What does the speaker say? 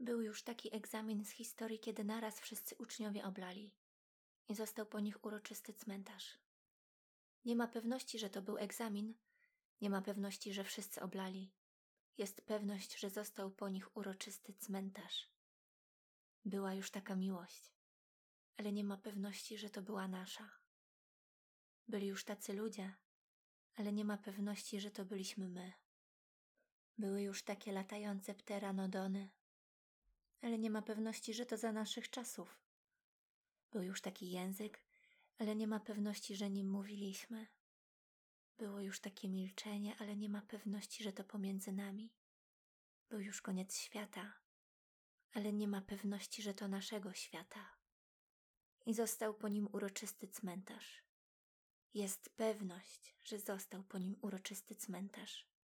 Był już taki egzamin z historii, kiedy naraz wszyscy uczniowie oblali i został po nich uroczysty cmentarz. Nie ma pewności, że to był egzamin, nie ma pewności, że wszyscy oblali. Jest pewność, że został po nich uroczysty cmentarz. Była już taka miłość, ale nie ma pewności, że to była nasza. Byli już tacy ludzie, ale nie ma pewności, że to byliśmy my. Były już takie latające pteranodony, ale nie ma pewności, że to za naszych czasów. Był już taki język, ale nie ma pewności, że nim mówiliśmy. Było już takie milczenie, ale nie ma pewności, że to pomiędzy nami. Był już koniec świata, ale nie ma pewności, że to naszego świata. I został po nim uroczysty cmentarz. Jest pewność, że został po nim uroczysty cmentarz.